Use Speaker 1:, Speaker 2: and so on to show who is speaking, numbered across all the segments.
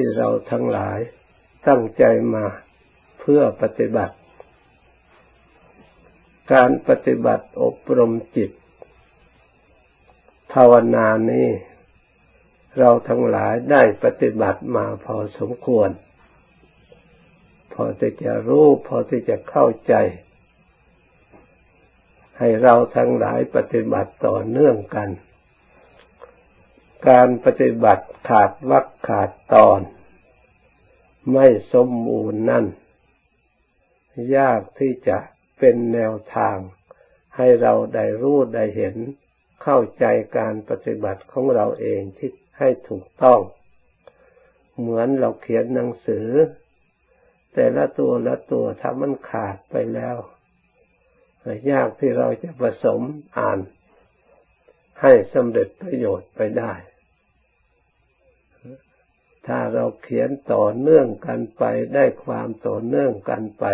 Speaker 1: ที่เราทั้งหลายตั้งใจมาเพื่อปฏิบัติ การปฏิบัติอบรมจิต ภาวนานี้เราทั้งหลายได้ปฏิบัติมาพอสมควร พอที่จะรู้พอที่จะเข้าใจ ให้เราทั้งหลายปฏิบัติต่อเนื่องกัน การปฏิบัติขาดวักขาดตอน ไม่สมบูรณ์นั่น ยากที่จะเป็นแนวทางให้เราได้รู้ได้เห็นเข้าใจการปฏิบัติของเราเองที่ให้ถูกต้อง เหมือนเราเขียนหนังสือ แต่ละตัวละตัวถ้ามันขาดไปแล้วยากที่เราจะผสมอ่านให้สำเร็จประโยชน์ไปได้ ถ้าเราเขียนต่อเนื่องกันไปได้ความต่อเนื่องกันไป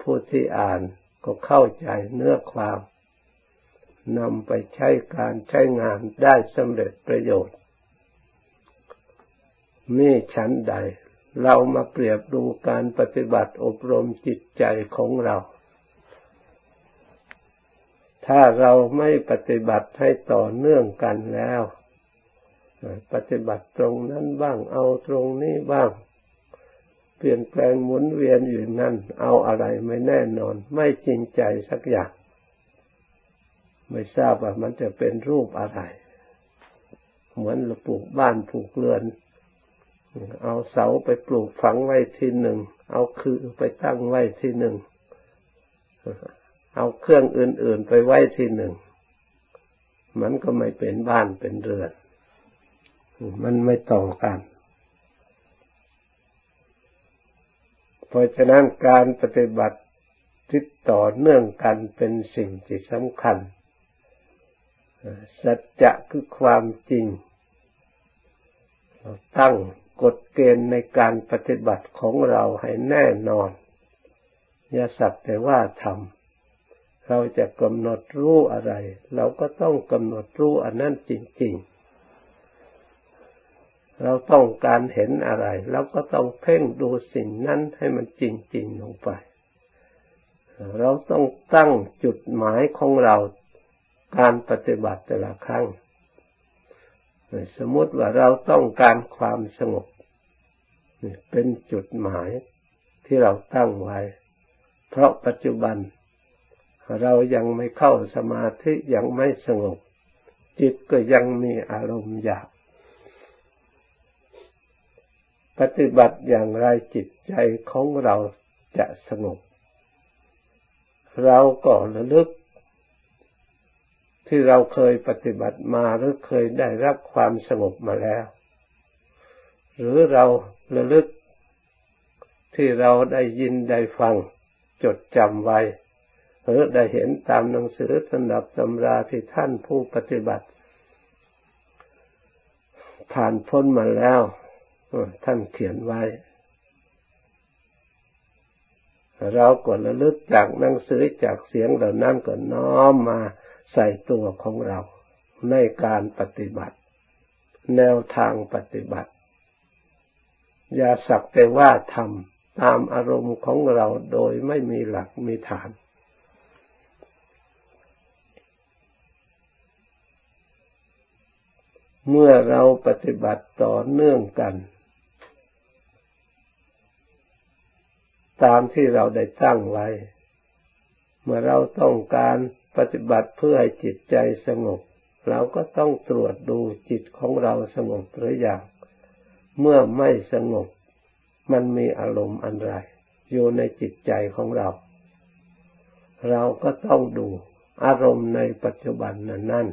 Speaker 1: ผู้ที่อ่านก็เข้าใจเนื้อความนำไปใช้การใช้งานได้สำเร็จประโยชน์นี่ชั้นใด เรามาเปรียบดูการปฏิบัติอบรมจิตใจของเรา ถ้าเราไม่ปฏิบัติให้ต่อเนื่องกันแล้ว ปฏิบัติตรงนั้นบ้าง เอาตรงนี้บ้าง เปลี่ยนแปลงหมุนเวียนอยู่นั่น เอาอะไรไม่แน่นอน ไม่จริงใจสักอย่าง ไม่ทราบว่ามันจะเป็นรูปอะไร เหมือนเราปลูกบ้านปลูกเรือน เอาเสาไปปลูกฝังไว้ที่หนึ่ง เอาคือไปตั้งไว้ที่หนึ่ง เอาเครื่องอื่นๆไปไว้ที่หนึ่ง มันก็ไม่เป็นบ้านเป็นเรือน มันไม่ตรงกัน เพราะฉะนั้นการปฏิบัติติดต่อเนื่องกันเป็นสิ่งที่สำคัญ สัจจะคือความจริงเราตั้งกฎเกณฑ์ในการปฏิบัติของเราให้แน่นอน อย่าสักแต่ว่าทำเราจะกำหนดรู้อะไร เราก็ต้องกำหนดรู้อันนั้นจริง ๆ เราต้องการเห็นอะไรเราก็ต้องเพ่งดูสิ่งนั้นให้มันจริง ๆ ลงไป เราต้องตั้งจุดหมายของเราการปฏิบัติแต่ละครั้ง สมมติว่าเราต้องการความสงบเป็นจุดหมายที่เราตั้งไว้ เพราะปัจจุบัน เรายังไม่เข้าสมาธิยังไม่สงบ จิตก็ยังมีอารมณ์อยาก ปฏิบัติอย่างไรจิตใจของเราจะสงบ เราก็ระลึก ที่เราเคยปฏิบัติมาหรือเคยได้รับความสงบมาแล้ว หรือเราระลึก ที่เราได้ยินได้ฟังจดจำไว้หรือได้เห็นตามหนังสือตำรับตำราที่ท่านผู้ปฏิบัติ ผ่านพ้นมาแล้ว ท่านเขียนไว้ เราก็ระลึกจากหนังสือจากเสียงเหล่านั้นก็น้อมมาใส่ตัวของเราในการปฏิบัติ แนวทางปฏิบัติ อย่าสักแต่ว่าทำตามอารมณ์ของเราโดยไม่มีหลักมีฐานเมื่อเราปฏิบัติต่อเนื่องกัน ตามที่เราได้ตั้งไว้ เมื่อเราต้องการปฏิบัติเพื่อให้จิตใจสงบ เราก็ต้องตรวจดูจิตของเราสงบหรือยังเมื่อไม่สงบ มันมีอารมณ์อันไรอยู่ในจิตใจของเรา เราก็ต้องดูอารมณ์ในปัจจุบันนั้นนั่น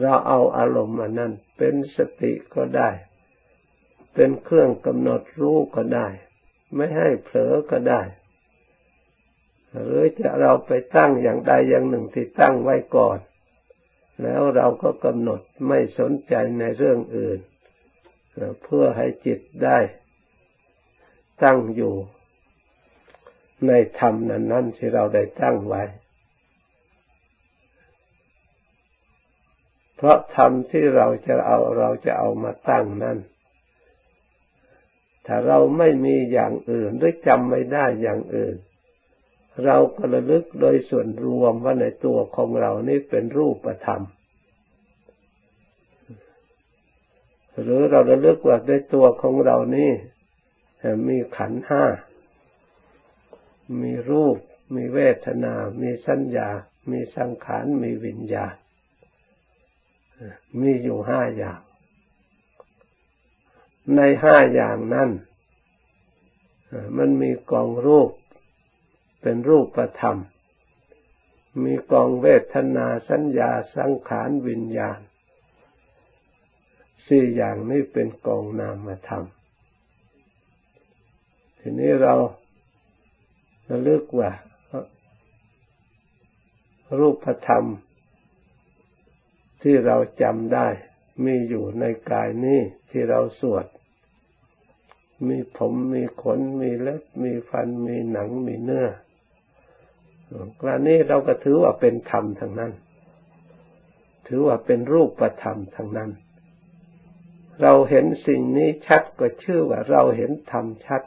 Speaker 1: เราเอาอารมณ์อันนั้น เป็นสติก็ได้ เป็นเครื่องกำหนดรู้ก็ได้ ไม่ให้เผลอก็ได้ หรือจะเราไปตั้งอย่างใดอย่างหนึ่งที่ตั้งไว้ก่อน แล้วเราก็กำหนดไม่สนใจในเรื่องอื่น เพื่อให้จิตได้ ตั้งอยู่ในธรรมนั้นๆที่เราได้ตั้งไว้ เพราะธรรมที่เราจะเอาเราจะเอามาตั้งนั้น ถ้าเราไม่มีอย่างอื่นหรือจำไม่ได้อย่างอื่น เราก็ระลึกโดยส่วนรวมว่าในตัวของเรานี่เป็นรูปธรรม หรือเราระลึกว่าในตัวของเรานี่มีขันห้า มีรูป มีเวทนา มีสัญญา มีสังขาร มีวิญญาณ มีอยู่ห้าอย่าง ในห้าอย่างนั้น มันมีกองรูป เป็นรูปประธรรม มีกองเวทนาสัญญาสังขารวิญญาณ สี่อย่างนี้เป็นกองนามธรรม ทีนี้เราระลึกว่า รูปธรรม ที่เราจำได้มีอยู่ในกายนี้ที่เราสวด มีผมมีขน มีเล็บ มีฟัน มีหนัง มีเนื้อกรณีเราก็ถือว่าเป็นธรรมทั้งนั้น ถือว่าเป็นรูปธรรมทั้งนั้น เราเห็นสิ่งนี้ชัดก็ชื่อว่าเราเห็นธรรมชัด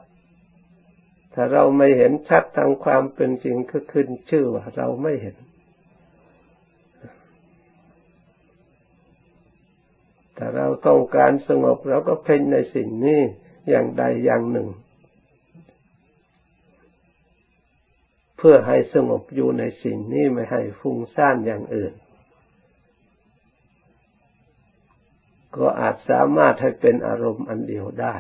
Speaker 1: ถ้าเราไม่เห็นชัดทางความเป็นจริงก็ขึ้นชื่อว่าเราไม่เห็นถ้าเราต้องการสงบเราก็เพ่งในสิ่งนี้ อย่างใดอย่างหนึ่ง เพื่อให้สงบอยู่ในสิ่งนี้ไม่ให้ฟุ้งซ่านอย่างอื่น ก็อาจสามารถให้เป็นอารมณ์อันเดียวได้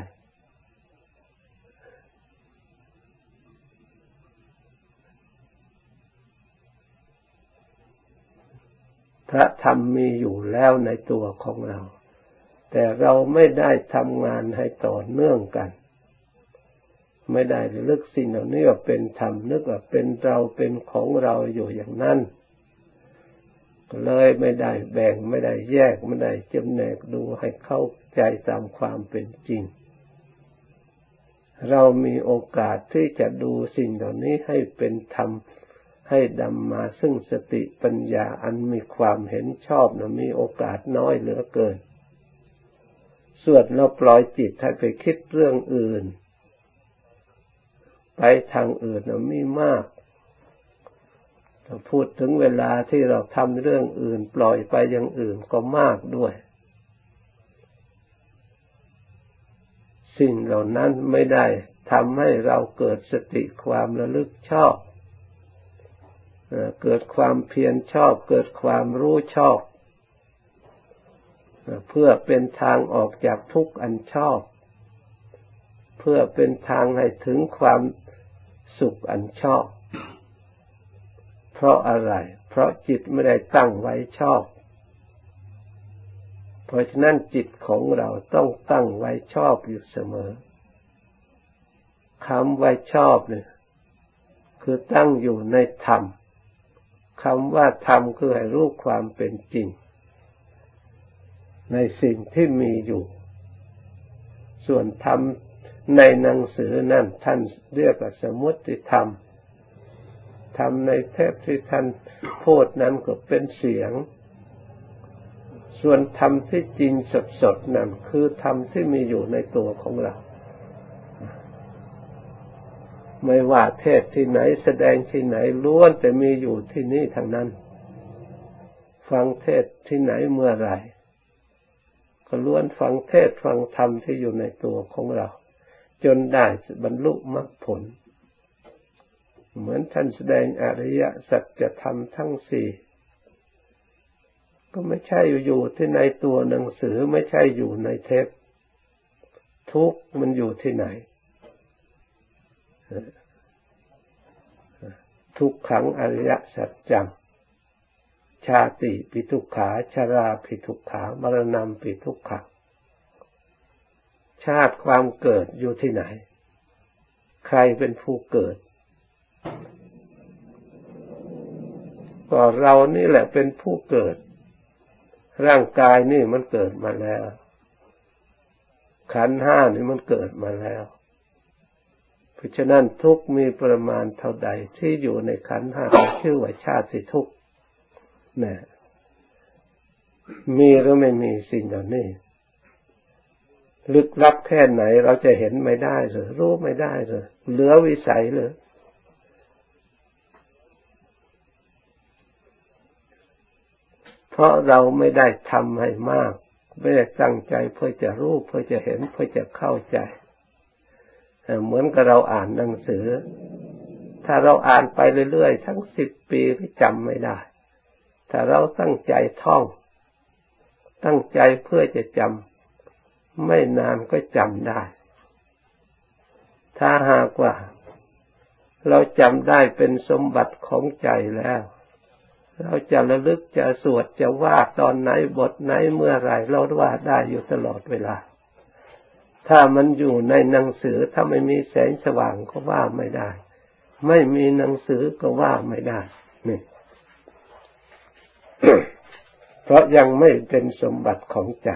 Speaker 1: พระธรรมมีอยู่แล้วในตัวของเรา แต่เราไม่ได้ทำงานให้ต่อเนื่องกัน ไม่ได้ลึกสิ่งเหล่านี้ว่าเป็นธรรมนึกว่าเป็นเราเป็นของเราอยู่อย่างนั้นเลยไม่ได้แบ่งไม่ได้แยกไม่ได้จำแนกดูให้เข้าใจตามความเป็นจริง เรามีโอกาสที่จะดูสิ่งเหล่านี้ให้เป็นธรรมให้ดำมาซึ่งสติปัญญาอันมีความเห็นชอบนะมีโอกาสน้อยเหลือเกิน ส่วนเราปล่อยจิตให้ไปคิดเรื่องอื่น ไปทางอื่นนะมีมากเราพูดถึงเวลาที่เราทำเรื่องอื่น ปล่อยไปอย่างอื่นก็มากด้วย สิ่งเหล่านั้นไม่ได้ทำให้เราเกิดสติความระลึกชอบ เกิดความเพียรชอบ เกิดความรู้ชอบ เพื่อเป็นทางออกจากทุกข์อันชอบ เพื่อเป็นทางให้ถึงความสุขอันชอบ เพราะอะไร เพราะจิตไม่ได้ตั้งไว้ชอบ เพราะฉะนั้นจิตของเราต้องตั้งไว้ชอบอยู่เสมอคำไว้ชอบเนี่ยคือตั้งอยู่ในธรรมคำว่าธรรมคือให้รู้ความเป็นจริง ในสิ่งที่มีอยู่ ส่วนธรรมในหนังสือนั่นท่านเรียกว่าสมุติธรรม ธรรมในเทพที่ท่านพูดนั้นก็เป็นเสียง ส่วนธรรมที่จริงสดๆนั่นคือธรรมที่มีอยู่ในตัวของเรา ไม่ว่าเทศที่ไหนแสดงที่ไหนล้วนแต่มีอยู่ที่นี่ทางนั้น ฟังเทศที่ไหนเมื่อไร ก็ล้วนฟังเทศฟังธรรมที่อยู่ในตัวของเรา จนได้บรรลุมรรคผล เหมือนท่านแสดงอริยสัจธรรมทั้งสี่ก็ไม่ใช่อยู่ที่ในตัวหนังสือไม่ใช่อยู่ในเทปทุกมันอยู่ที่ไหน ทุกขังอริยสัจจัง ชาติปิทุกขาชาราปิทุกขามรณะปิทุกขังชาติความเกิดอยู่ที่ไหน ใครเป็นผู้เกิด ก็เรานี่แหละเป็นผู้เกิด ร่างกายนี่มันเกิดมาแล้ว ขันห้านี่มันเกิดมาแล้ว เพราะฉะนั้นทุกมีประมาณเท่าใดที่อยู่ในขันห้าชื่อว่าชาติทุก นี่ยมีหรือไม่มีสิ่งเหล่านี้ลึกลับแค่ไหนเราจะเห็นไม่ได้หรือรู้ไม่ได้หรือเหลือวิสัยหรือเพราะเราไม่ได้ทำให้มาก ไม่ได้ตั้งใจเพื่อจะรู้เพื่อจะเห็นเพื่อจะเข้าใจเหมือนกับเราอ่านหนังสือ ถ้าเราอ่านไปเรื่อยๆ ทั้งสิบปีก็จำไม่ได้ ถ้าเราตั้งใจท่อง ตั้งใจเพื่อจะจำไม่นานก็จำได้ ถ้าหากว่า เราจำได้เป็นสมบัติของใจแล้ว เราจะระลึกจะสวดจะว่าตอนไหนบทไหนเมื่อไรเราว่าได้อยู่ตลอดเวลา ถ้ามันอยู่ในหนังสือถ้าไม่มีแสงสว่างก็ว่าไม่ได้ ไม่มีหนังสือก็ว่าไม่ได้นี่ เพราะยังไม่เป็นสมบัติของใจ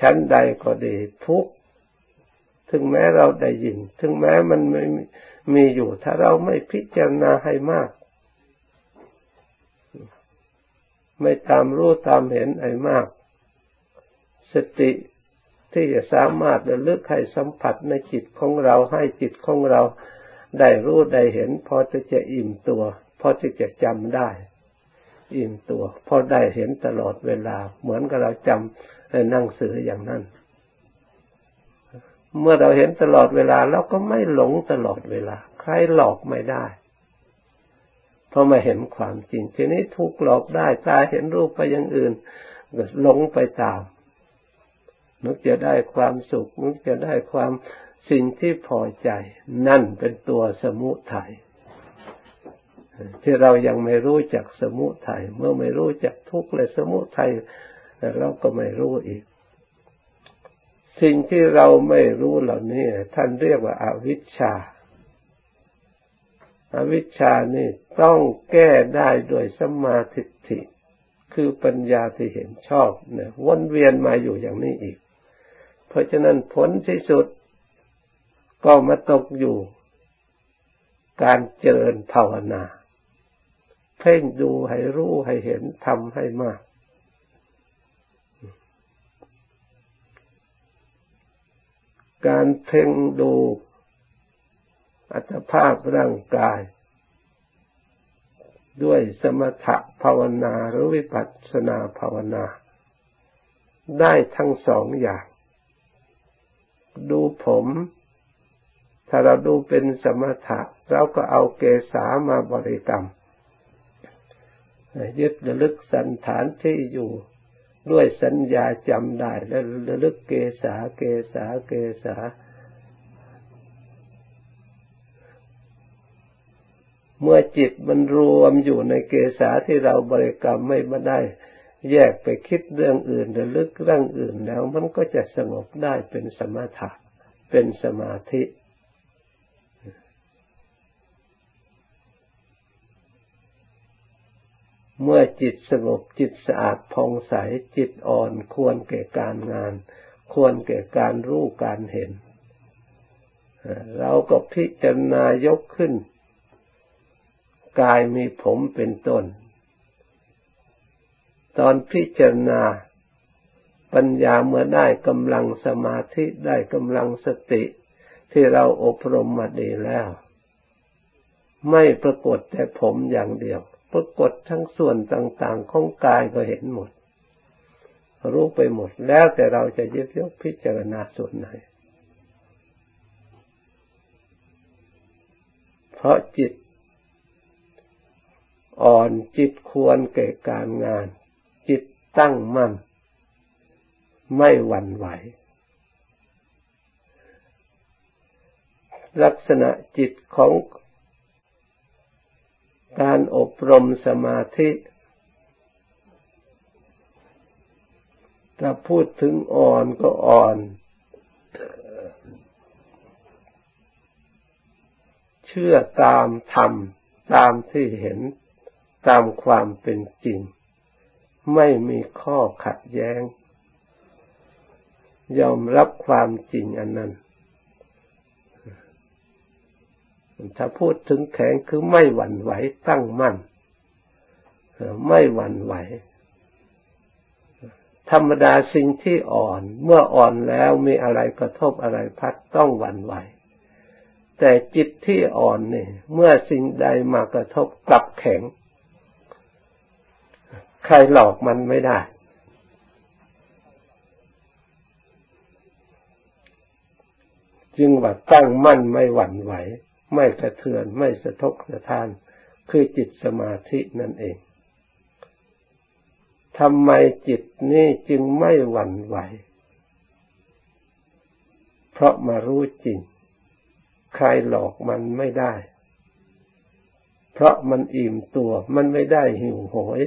Speaker 1: ชั้นใดก็ดีทุกถึงแม้เราได้ยิน ถึงแม้มันไม่มีอยู่ ถ้าเราไม่พิจารณาให้มาก ไม่ตามรู้ตามเห็นไอ้มาก สติที่จะสามารถระลึกให้สัมผัสในจิตของเราให้จิตของเราได้รู้ได้เห็น พอจะจะอิ่มตัว พอจะจะจำได้ อิ่มตัวพอได้เห็นตลอดเวลา เหมือนกับเราจำนั่งสืออย่างนั้น เมื่อเราเห็นตลอดเวลาเราก็ไม่หลงตลอดเวลา ใครหลอกไม่ได้พราะมาเห็นความจริง ทีนี้ถูกหลอกได้ตาเห็นรูปไปอย่างอื่นก็หลงไปตามนึกจะได้ความสุขนึกจะได้ความสิ่งที่พอใจ นั่นเป็นตัวสมุทัย ที่เรายังไม่รู้จักสมุทัยเมื่อไม่รู้จักทุกข์และสมุทัยเราก็ไม่รู้อีก สิ่งที่เราไม่รู้เหล่านี้ท่านเรียกว่าอาวิชชาอวิชชานี่ต้องแก้ได้โดยสมาธิฐิคือปัญญาที่เห็นชอบเนี่ยวนเวียนมาอยู่อย่างนี้อีก เพราะฉะนั้นผลที่สุดก็มาตกอยู่การเจริญภาวนา พ่งดูให้รู้ให้เห็นทำให้มาก การเพ่งดูอัตภาพร่างกาย ด้วยสมถะภาวนาหรือวิปัสสนาภาวนา ได้ทั้งสองอย่าง ดูผมถ้าเราดูเป็นสมถะเราก็เอาเกสามาบริกรรม ยึดระลึกสันฐานที่อยู่ด้วยสัญญาจำได้แล้วระลึกเกสาเกสาเกสาเมื่อจิตมันรวมอยู่ในเกษาที่เราบริกรรมไม่มาได้ แยกไปคิดเรื่องอื่นรือลึกเรื่องอื่นแล้วมันก็จะสงบได้เป็นสมถะเป็นสมาธิ เมื่อจิตสงบจิตสะอาดผ่องใสจิตอ่อนควรแก่การงาน ควรแก่การรู้การเห็น เราก็พิจารณายกขึ้น กายมีผมเป็นต้น ตอนพิจารณาปัญญาเมื่อได้กำลังสมาธิได้กำลังสติที่เราอบรมมาดีแล้ว ไม่ปรากฏแต่ผมอย่างเดียว ปรากฏทั้งส่วนต่างๆของกายก็เห็นหมด รู้ไปหมดแล้วแต่เราจะยึดยกพิจารณาส่วนไหน เพราะจิต อ่อนจิตควรแก่การงาน จิตตั้งมั่น ไม่หวั่นไหว ลักษณะจิตของ การอบรมสมาธิถ้าพูดถึงอ่อนก็อ่อน เชื่อตามธรรมตามที่เห็นตามความเป็นจริง ไม่มีข้อขัดแย้ง ยอมรับความจริงอันนั้น ถ้าพูดถึงแข็งคือไม่หวั่นไหวตั้งมั่นไม่หวั่นไหว ธรรมดาสิ่งที่อ่อน เมื่ออ่อนแล้วมีอะไรกระทบอะไรพัดต้องหวั่นไหว แต่จิตที่อ่อนเนี่ย เมื่อสิ่งใดมากระทบกลับแข็ง ใครหลอกมันไม่ได้จึงว่าตั้งมั่นไม่หวั่นไหว ไม่กระเทือน ไม่สะทกสะท้าน คือจิตสมาธินั่นเองทำไมจิตนี่จึงไม่หวั่นไหว เพราะมารู้จริง ใครหลอกมันไม่ได้ เพราะมันอิ่มตัว มันไม่ได้หิวโหย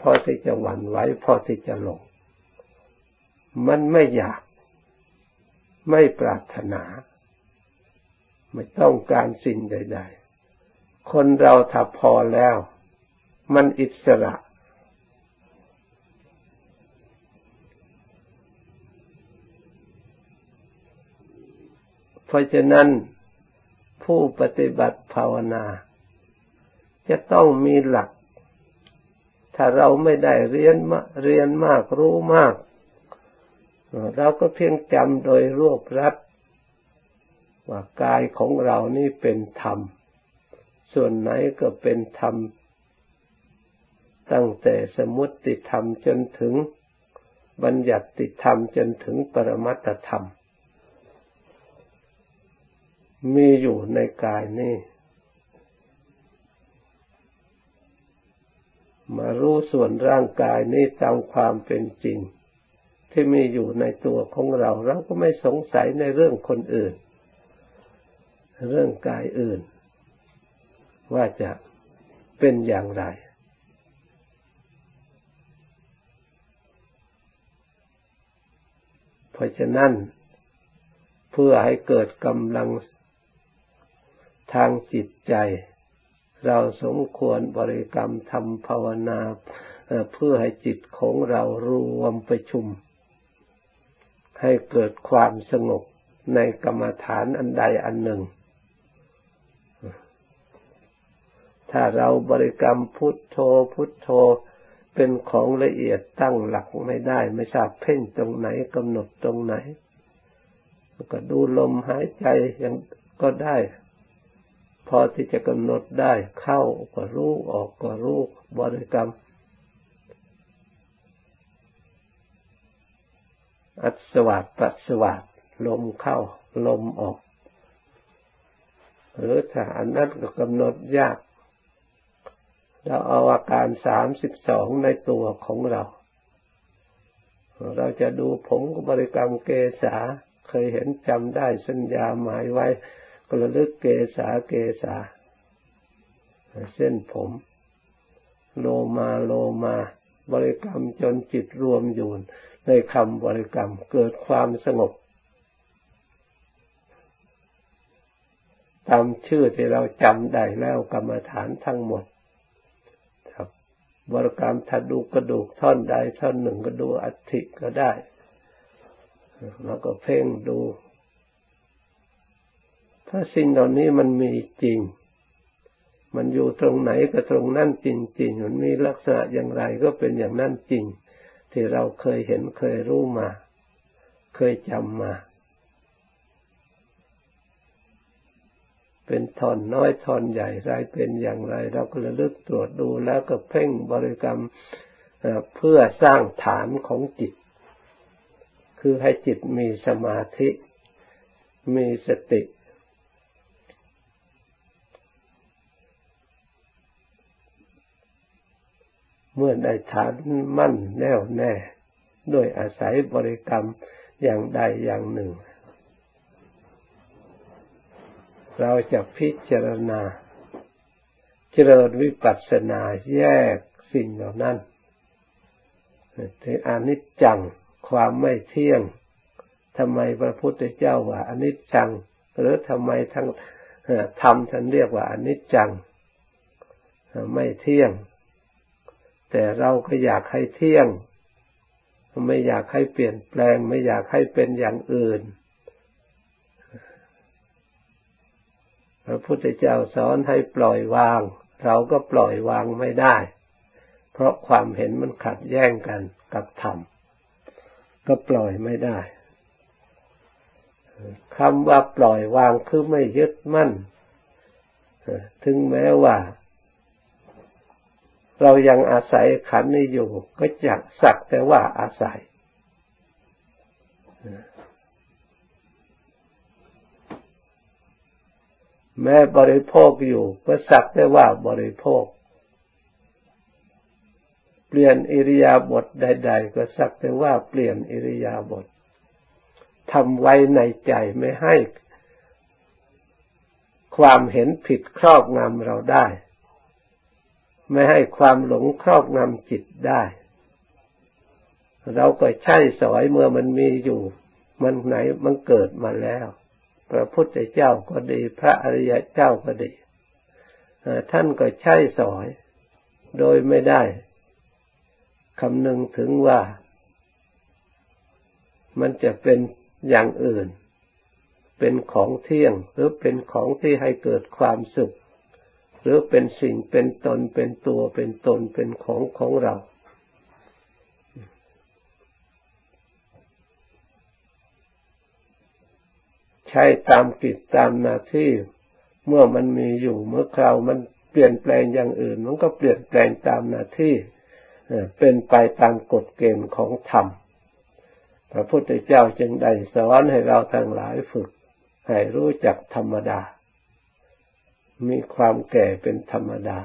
Speaker 1: พอที่จะหวั่นไหวพอที่จะหลง มันไม่อยาก ไม่ปรารถนา ไม่ต้องการสิ่งใด ๆ คนเราถ้าพอแล้ว มันอิสระ เพราะฉะนั้นผู้ปฏิบัติภาวนา จะต้องมีหลัก ถ้าเราไม่ได้เรียนมาเรียนมากรู้มาก เราก็เพียงจำโดยรวบรัด ว่ากายของเรานี่เป็นธรรม ส่วนไหนก็เป็นธรรม ตั้งแต่สมุติธรรมจนถึงบัญญัติธรรมจนถึงปรมัตธรรม มีอยู่ในกายนี้มารู้ส่วนร่างกายนี้ตามความเป็นจริง ที่มีอยู่ในตัวของเรา เราก็ไม่สงสัยในเรื่องคนอื่น เรื่องกายอื่น ว่าจะเป็นอย่างไร เพราะฉะนั้น เพื่อให้เกิดกำลังทางจิตใจ เราสมควรบริกรรมทำภาวนาเพื่อให้จิตของเรารวมประชุม ให้เกิดความสงบในกรรมฐานอันใดอันหนึ่ง ถ้าเราบริกรรมพุทโธพุทโธเป็นของละเอียดตั้งหลักไม่ได้ ไม่ทราบเพ่งตรงไหนกำหนดตรงไหน ก็ดูลมหายใจยังก็ได้ พอที่จะกำหนดได้เข้าก็รู้ออกก็รู้บริกรรม อัศวาดปัสวาดลมเข้า ลมออก หรือถ้าอันนั้นก็กำหนดยาก เราเอาอาการสามสิบสองในตัวของเรา เราจะดูผมบริกรรมเกษาเคยเห็นจำได้สัญญาหมายไว้กระลึกเกษาเกษา เส้นผม โลมาโลมา บริกรรมจนจิตรวมอยู่ในคำบริกรรมเกิดความสงบตามชื่อที่เราจำได้แล้วกรรมฐานทั้งหมด บริกรรมถ้าดูกระดูกท่อนใดท่อนหนึ่งก็ดูอัฐิก็ได้แล้วก็เพ่งดู ถ้าสิ่งเหล่านี้มันมีจริง มันอยู่ตรงไหนก็ตรงนั่นจริงๆมันมีลักษณะอย่างไรก็เป็นอย่างนั้นจริง ที่เราเคยเห็นเคยรู้มา เคยจำมา เป็นทอนน้อยทอนใหญ่ไรเป็นอย่างไร เราก็ระลึกตรวจดูแล้วก็เพ่งบริกรรมเพื่อสร้างฐานของจิต คือให้จิตมีสมาธิ มีสติ เมื่อได้ฐานมั่นแน่วแน่ ด้วยอาศัยบริกรรมอย่างใดอย่างหนึ่ง เราจะพิจารณาเจริญวิปัสสนาแยกสิ่งเหล่านั้นถึงอนิจจังความไม่เที่ยงทำไมพระพุทธเจ้าว่าอนิจจัง หรือทำไมทั้งธรรมท่านเรียกว่าอนิจจัง ไม่เที่ยง แต่เราก็อยากให้เที่ยง ไม่อยากให้เปลี่ยนแปลง ไม่อยากให้เป็นอย่างอื่น พระพุทธเจ้าสอนให้ปล่อยวาง เราก็ปล่อยวางไม่ได้ เพราะความเห็นมันขัดแย้งกันกับธรรมก็ปล่อยไม่ได้คำว่าปล่อยวางคือไม่ยึดมั่น ถึงแม้ว่า เรายังอาศัยขันนี้อยู่ ก็จะสักแต่ว่าอาศัย แม้บริโภคอยู่ก็สักแต่ว่าบริโภค เปลี่ยนอิริยาบถใด ๆ ก็สักแต่ว่าเปลี่ยนอิริยาบถทำไว้ในใจไม่ให้ ความเห็นผิดครอบงำเราได้ ไม่ให้ความหลงครอบงำจิตได้ เราก็ใช่สอยเมื่อมันมีอยู่ มันไหนมันเกิดมาแล้ว พระพุทธเจ้าก็ดี พระอริยเจ้าก็ดีท่านก็ใช่สอย โดยไม่ได้คำนึงถึงว่า มันจะเป็นอย่างอื่น เป็นของเที่ยง หรือเป็นของที่ให้เกิดความสุข หรือเป็นสิ่งเป็นตนเป็นตัวเป็นตนเป็นของของเรา ใช้ตามกิจตามหน้าที่ เมื่อมันมีอยู่เมื่อคราวมันเปลี่ยนแปลงอย่างอื่น มันก็เปลี่ยนแปลงตามหน้าที่เป็นไปตามกฎเกณฑ์ของธรรมพระพุทธเจ้าจึงได้สอนให้เราทั้งหลายฝึก ให้รู้จักธรรมดา มีความแก่เป็นธรรมดา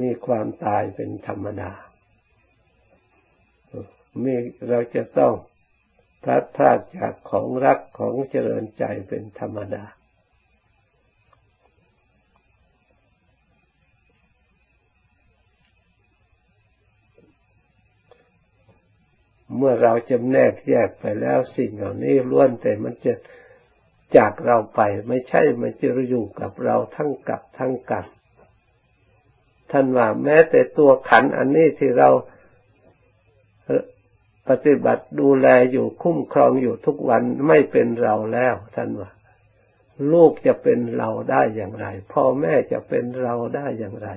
Speaker 1: มีความตายเป็นธรรมดา มีเราจะต้อง พลัดพรากจากของรักของเจริญใจเป็นธรรมดา เมื่อเราจำแนกแยกไปแล้วสิ่งเหล่านี้ล้วนแต่มันจะจากเราไปไม่ใช่มันจะอยู่กับเราทั้งกับทั้งกันท่านว่าแม้แต่ตัวขันอันนี้ที่เรา ปฏิบัติดูแลอยู่คุ้มครองอยู่ทุกวันไม่เป็นเราแล้วท่านว่าลูกจะเป็นเราได้อย่างไร พ่อแม่จะเป็นเราได้อย่างไร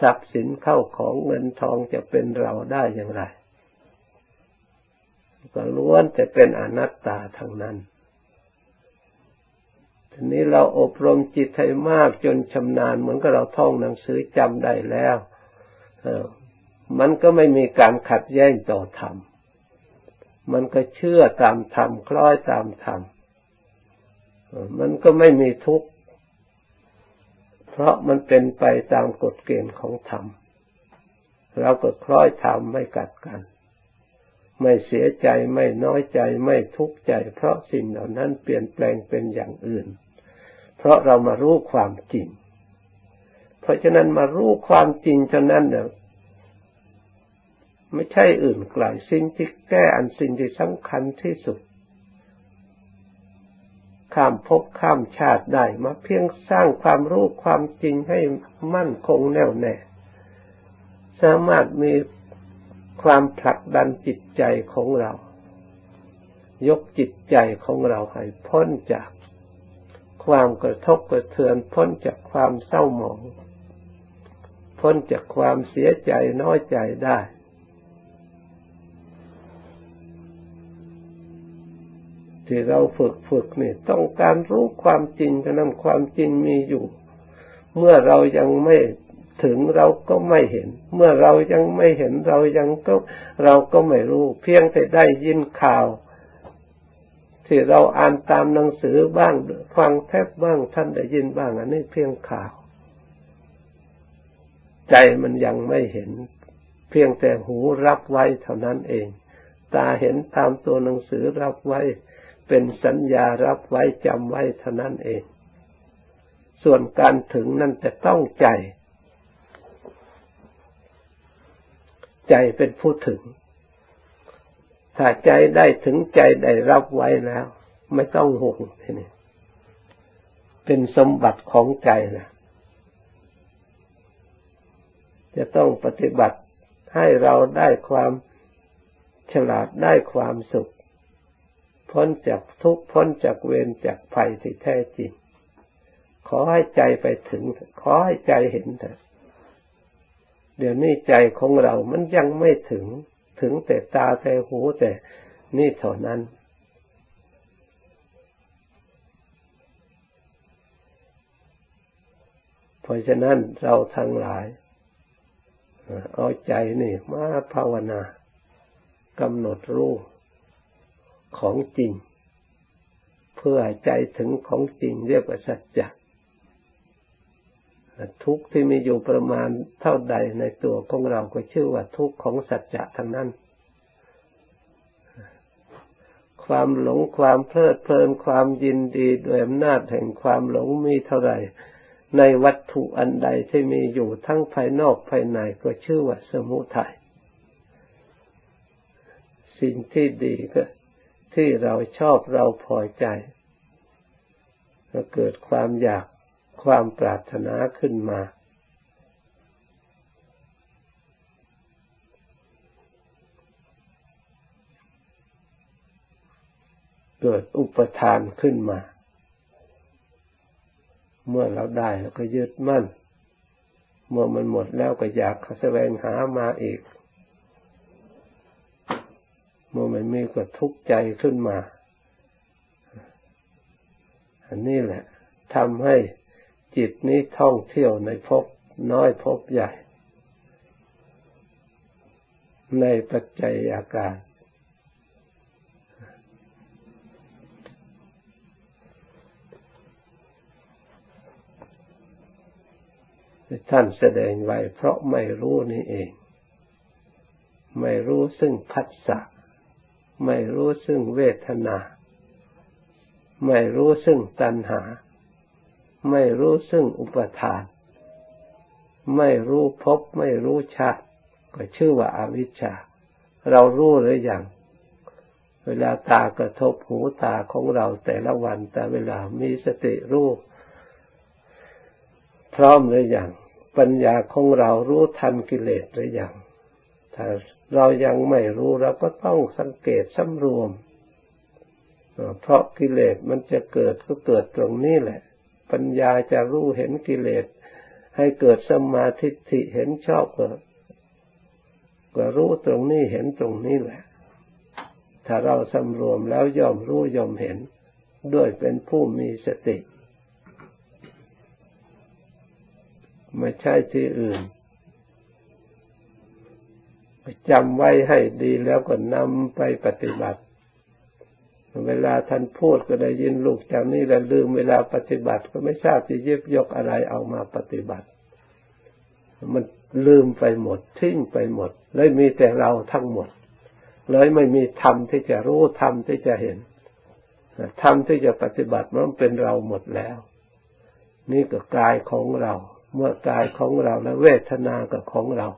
Speaker 1: ทรัพย์สินเข้าของเงินทองจะเป็นเราได้อย่างไร ก็ล้วนแต่เป็นอนัตตาทั้งนั้น ทีนี้เราอบรมจิตให้มากจนชำนาญเหมือนกับเราท่องหนังสือจำได้แล้ว มันก็ไม่มีการขัดแย้งต่อธรรม มันก็เชื่อตามธรรมคล้อยตามธรรม มันก็ไม่มีทุกข์ เพราะมันเป็นไปตามกฎเกณฑ์ของธรรม เราก็คล้อยธรรมไม่กัดกัน ไม่เสียใจไม่น้อยใจไม่ทุกข์ใจ เพราะสิ่งเหล่านั้นเปลี่ยนแปลงเป็นอย่างอื่น เพราะเรามารู้ความจริง เพราะฉะนั้นมารู้ความจริงเท่านั้นเนี่ย ไม่ใช่อื่นไกลสิ่งที่แก้อันสิ่งที่สำคัญที่สุด ข้ามภพข้ามชาติได้มาเพียงสร้างความรู้ความจริงให้มั่นคงแน่วแน่ สามารถมีความผลักดันจิตใจของเรา ยกจิตใจของเราให้พ้นจากความกระทบกระเทือน พ้นจากความเศร้าหมอง พ้นจากความเสียใจน้อยใจได้ ที่เราฝึกฝึกนี่ต้องการรู้ความจริงก็นำความจริงมีอยู่ เมื่อเรายังไม่ถึงเราก็ไม่เห็น เมื่อเรายังไม่เห็นเรายังก็เราก็ไม่รู้ เพียงแต่ได้ยินข่าว ที่เราอ่านตามหนังสือบ้างฟังแทบบ้างท่านได้ยินบ้างอันนี้เพียงข่าว ใจมันยังไม่เห็น เพียงแต่หูรับไว้เท่านั้นเอง ตาเห็นตามตัวหนังสือรับไว้ เป็นสัญญารับไว้จำไว้เท่านั้นเอง ส่วนการถึงนั่นจะต้องใจ ใจเป็นผู้ถึง ถ้าใจได้ถึงใจได้รับไว้แล้ว ไม่ต้องห่วงทีนี้เป็นสมบัติของใจนะจะต้องปฏิบัติให้เราได้ความฉลาดได้ความสุข พ้นจากทุกข์พ้นจากเวรจากภัยที่แท้จริง ขอให้ใจไปถึง ขอให้ใจเห็นเถอะเดี๋ยวนี้ใจของเรามันยังไม่ถึง ถึงแต่ตาแต่หูแต่นี่เท่านั้น เพราะฉะนั้นเราทั้งหลาย เอาใจนี่มาภาวนากำหนดรู้ ของจริง เพื่อใจถึงของจริงเรียกว่าสัจจะทุกข์ที่มีอยู่ประมาณเท่าใดในตัวของเราก็ชื่อว่าทุกข์ของสัจจะทั้งนั้น ความหลงความเพลิดเพลินความยินดีด้วยอำนาจแห่งความหลงมีเท่าไหร่ ในวัตถุอันใดที่มีอยู่ทั้งภายนอกภายในก็ชื่อว่าสมุทัยสิ่งที่ดีก็ ที่เราชอบเราพอใจก็เกิดความอยากความปรารถนาขึ้นมา เกิดอุปทานขึ้นมา เมื่อเราได้แล้วก็ยึดมั่น เมื่อมันหมดแล้วก็อยากแสวงหามาอีก เมื่อมันมีก็ทุกข์ใจขึ้นมา อันนี้แหละทำให้จิตนี้ท่องเที่ยวในภพน้อยภพใหญ่ ในปัจจัยอาการ ท่านแสดงไว้เพราะไม่รู้นี่เอง ไม่รู้ซึ่งพัสสะ ไม่รู้ซึ่งเวทนา ไม่รู้ซึ่งตัณหา ไม่รู้ซึ่งอุปทาน ไม่รู้พบไม่รู้ชาติ ก็ชื่อว่าอาวิชชา เรารู้หรือยังเวลาตากระทบหูตาของเราแต่ละวันแต่เวลามีสติรู้พร้อมหรือยังปัญญาของเรารู้ทันกิเลสหรือยังถ้า เรายังไม่รู้เราก็ต้องสังเกตสำรวม เพราะกิเลสมันจะเกิดก็เกิดตรงนี้แหละ ปัญญาจะรู้เห็นกิเลส ให้เกิดสมาธิิเห็นชอบก็ก็รู้ตรงนี้เห็นตรงนี้แหละ ถ้าเราสำรวมแล้วยอมรู้ยอมเห็น ด้วยเป็นผู้มีสติ ไม่ใช่ที่อื่น จำไว้ให้ดีแล้วก็นำไปปฏิบัติ เวลาท่านพูดก็ได้ยินลูกจากนี้แล้วลืมเวลาปฏิบัติ ก็ไม่ทราบจะยิบยกอะไรเอามาปฏิบัติ มันลืมไปหมดทิ้งไปหมด เลยมีแต่เราทั้งหมด เลยไม่มีธรรมที่จะรู้ธรรมที่จะเห็นธรรมที่จะปฏิบัติมันเป็นเราหมดแล้ว นี่ก็กายของเรา เมื่อกายของเราและเวทนากับของเรา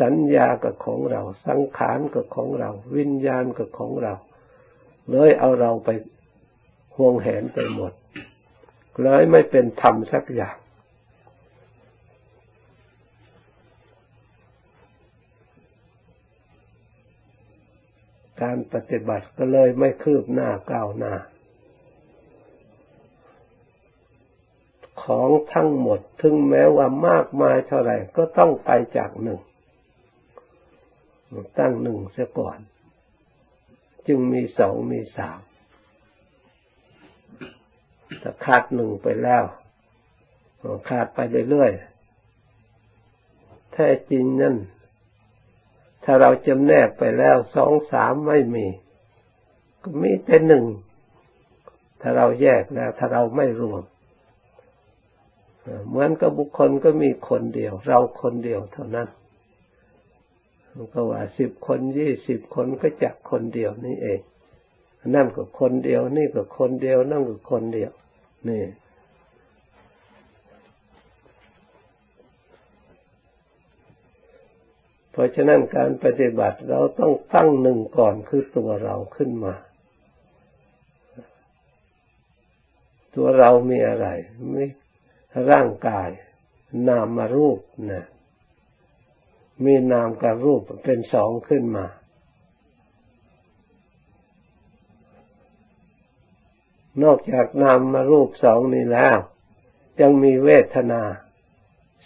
Speaker 1: สัญญากับของเรา สังขารกับของเรา วิญญาณกับของเรา เลยเอาเราไปห่วงแหนไปหมด เลยไม่เป็นธรรมสักอย่างการปฏิบัติก็เลยไม่คืบหน้าก้าวหน้า ของทั้งหมด ถึงแม้ว่ามากมายเท่าไหร่ก็ต้องไปจากหนึ่ง ตั้งหนึ่งเสียก่อน จึงมีสองมีสามถ้าขาดหนึ่งไปแล้วขาดไปเรื่อยๆแท้จริงนั่น ถ้าเราจำแนกไปแล้วสองสามไม่มี ก็มีแต่หนึ่ง ถ้าเราแยกแล้ว ถ้าเราไม่รวมเหมือนกับบุคคลก็มีคนเดียว เราคนเดียวเท่านั้น ก็ว่าสิบคนยี่สิบคนก็จักคนเดียวนี่เอง นั่นก็คนเดียว นี่ก็คนเดียว นั่นก็คนเดียว นี่ เพราะฉะนั้นการปฏิบัติเราต้องตั้งหนึ่งก่อนคือตัวเราขึ้นมา ตัวเรามีอะไร ไมีร่างกาย นามารูปน่ะ มีนามกับรูปเป็นสองขึ้นมา นอกจากนามมารูปสองนี้แล้ว ยังมีเวทนา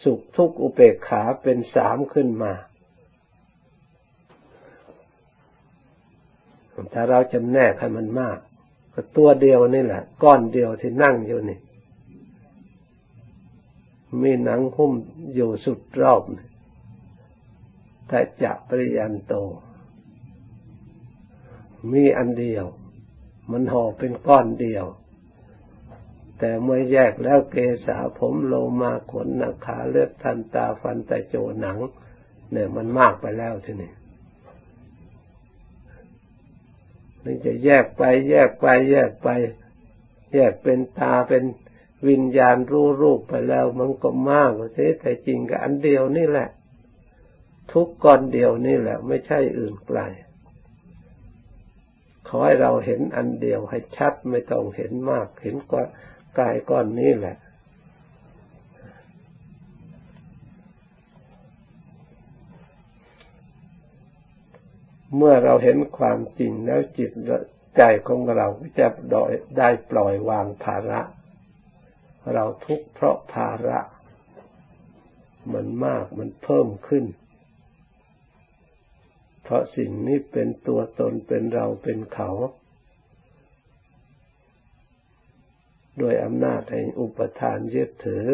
Speaker 1: สุขทุกข์อุเบกขาเป็นสามขึ้นมา ถ้าเราจำแนกให้มันมาก ก็ตัวเดียวนี่แหละ ก้อนเดียวที่นั่งอยู่นี่ มีหนังหุ้มอยู่สุดรอบแต่จะปริยันโต มีอันเดียว มันห่อเป็นก้อนเดียว แต่เมื่อแยกแล้วเกษาผมโลมาขนนาขาเลือดทันตาฟันแต่โจหนัง เนี่ยมันมากไปแล้วทีนี้นี่จะแยกไป แยกไป แยกไป แยกเป็นตาเป็นวิญญาณรู้รูปไปแล้ว มันก็มากสิแต่จริงกับอันเดียวนี่แหละ ทุกก้อนเดียวนี่แหละ ไม่ใช่อื่นไกลขอให้เราเห็นอันเดียวให้ชัดไม่ต้องเห็นมาก เห็นก้อนกายก้อนนี้แหละ เมื่อเราเห็นความจริงแล้วจิตใจของเราจะได้ปล่อยวางภาระ เราทุกข์เพราะภาระ มันมากมันเพิ่มขึ้น เพราะสิ่งนี้เป็นตัวตนเป็นเราเป็นเขา โดยอำนาจแห่งอุปทานยึดถือ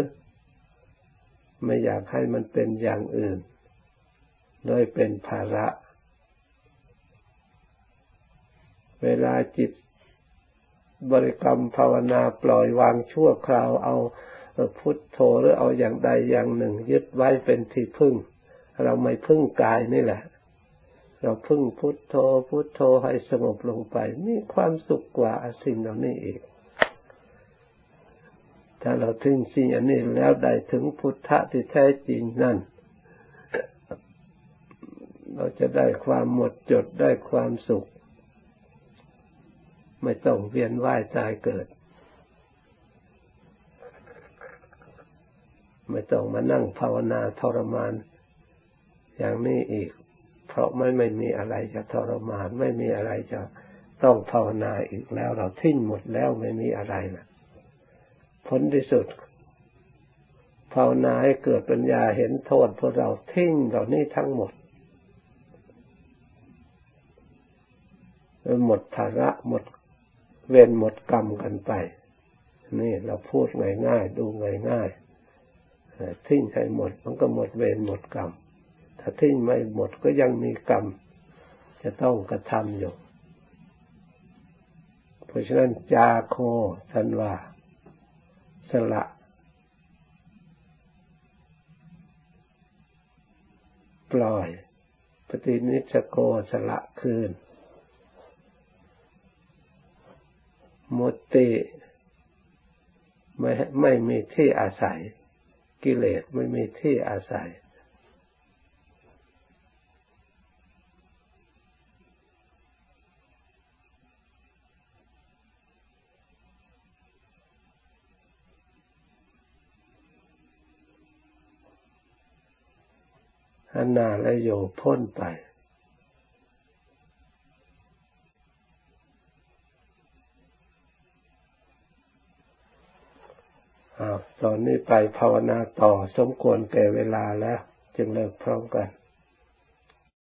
Speaker 1: ไม่อยากให้มันเป็นอย่างอื่น โดยเป็นภาระ เวลาจิตบริกรรมภาวนาปล่อยวางชั่วคราวเอาพุทโธหรือเอาอย่างใดอย่างหนึ่ง ยึดไว้เป็นที่พึ่ง เราไม่พึ่งกายนี่แหละ เราพึ่งพุทโธพุทโธให้สงบลงไป มีความสุขกว่าสิ่งเหล่านี้อีก ถ้าเราถึงสิ่งอันนี้แล้วได้ถึงพุทธะที่แท้จริงนั่น เราจะได้ความหมดจดได้ความสุข ไม่ต้องเวียนว่ายตายเกิด ไม่ต้องมานั่งภาวนาทรมาน อย่างนี้อีก เพราะไม่ไม่มีอะไรจะทรมานไม่มีอะไรจะต้องภาวนาอีกแล้ว เราทิ้งหมดแล้วไม่มีอะไรนะผลที่สุด ภาวนาให้เกิดปัญญาเห็นโทษพวกเราทิ้งเหล่านี้ทั้งหมด หมดภาระหมดเวรหมดกรรมกันไป นี่เราพูดง่ายๆดูง่ายๆทิ้งให้หมด มันก็หมดเวรหมดกรรม ถ้าทิ้งไม่หมดก็ยังมีกรรม จะต้องกระทำอยู่ เพราะฉะนั้นจาโคท่านว่าสละปล่อย ปฏินิสโกสละคืน มุติไม่ไม่มีที่อาศัย กิเลสไม่มีที่อาศัย อันนาและโยพ้นไปตอนนี้ไปภาวนาต่อสมควรแก่เวลาแล้ว จึงเลิกพร้อมกัน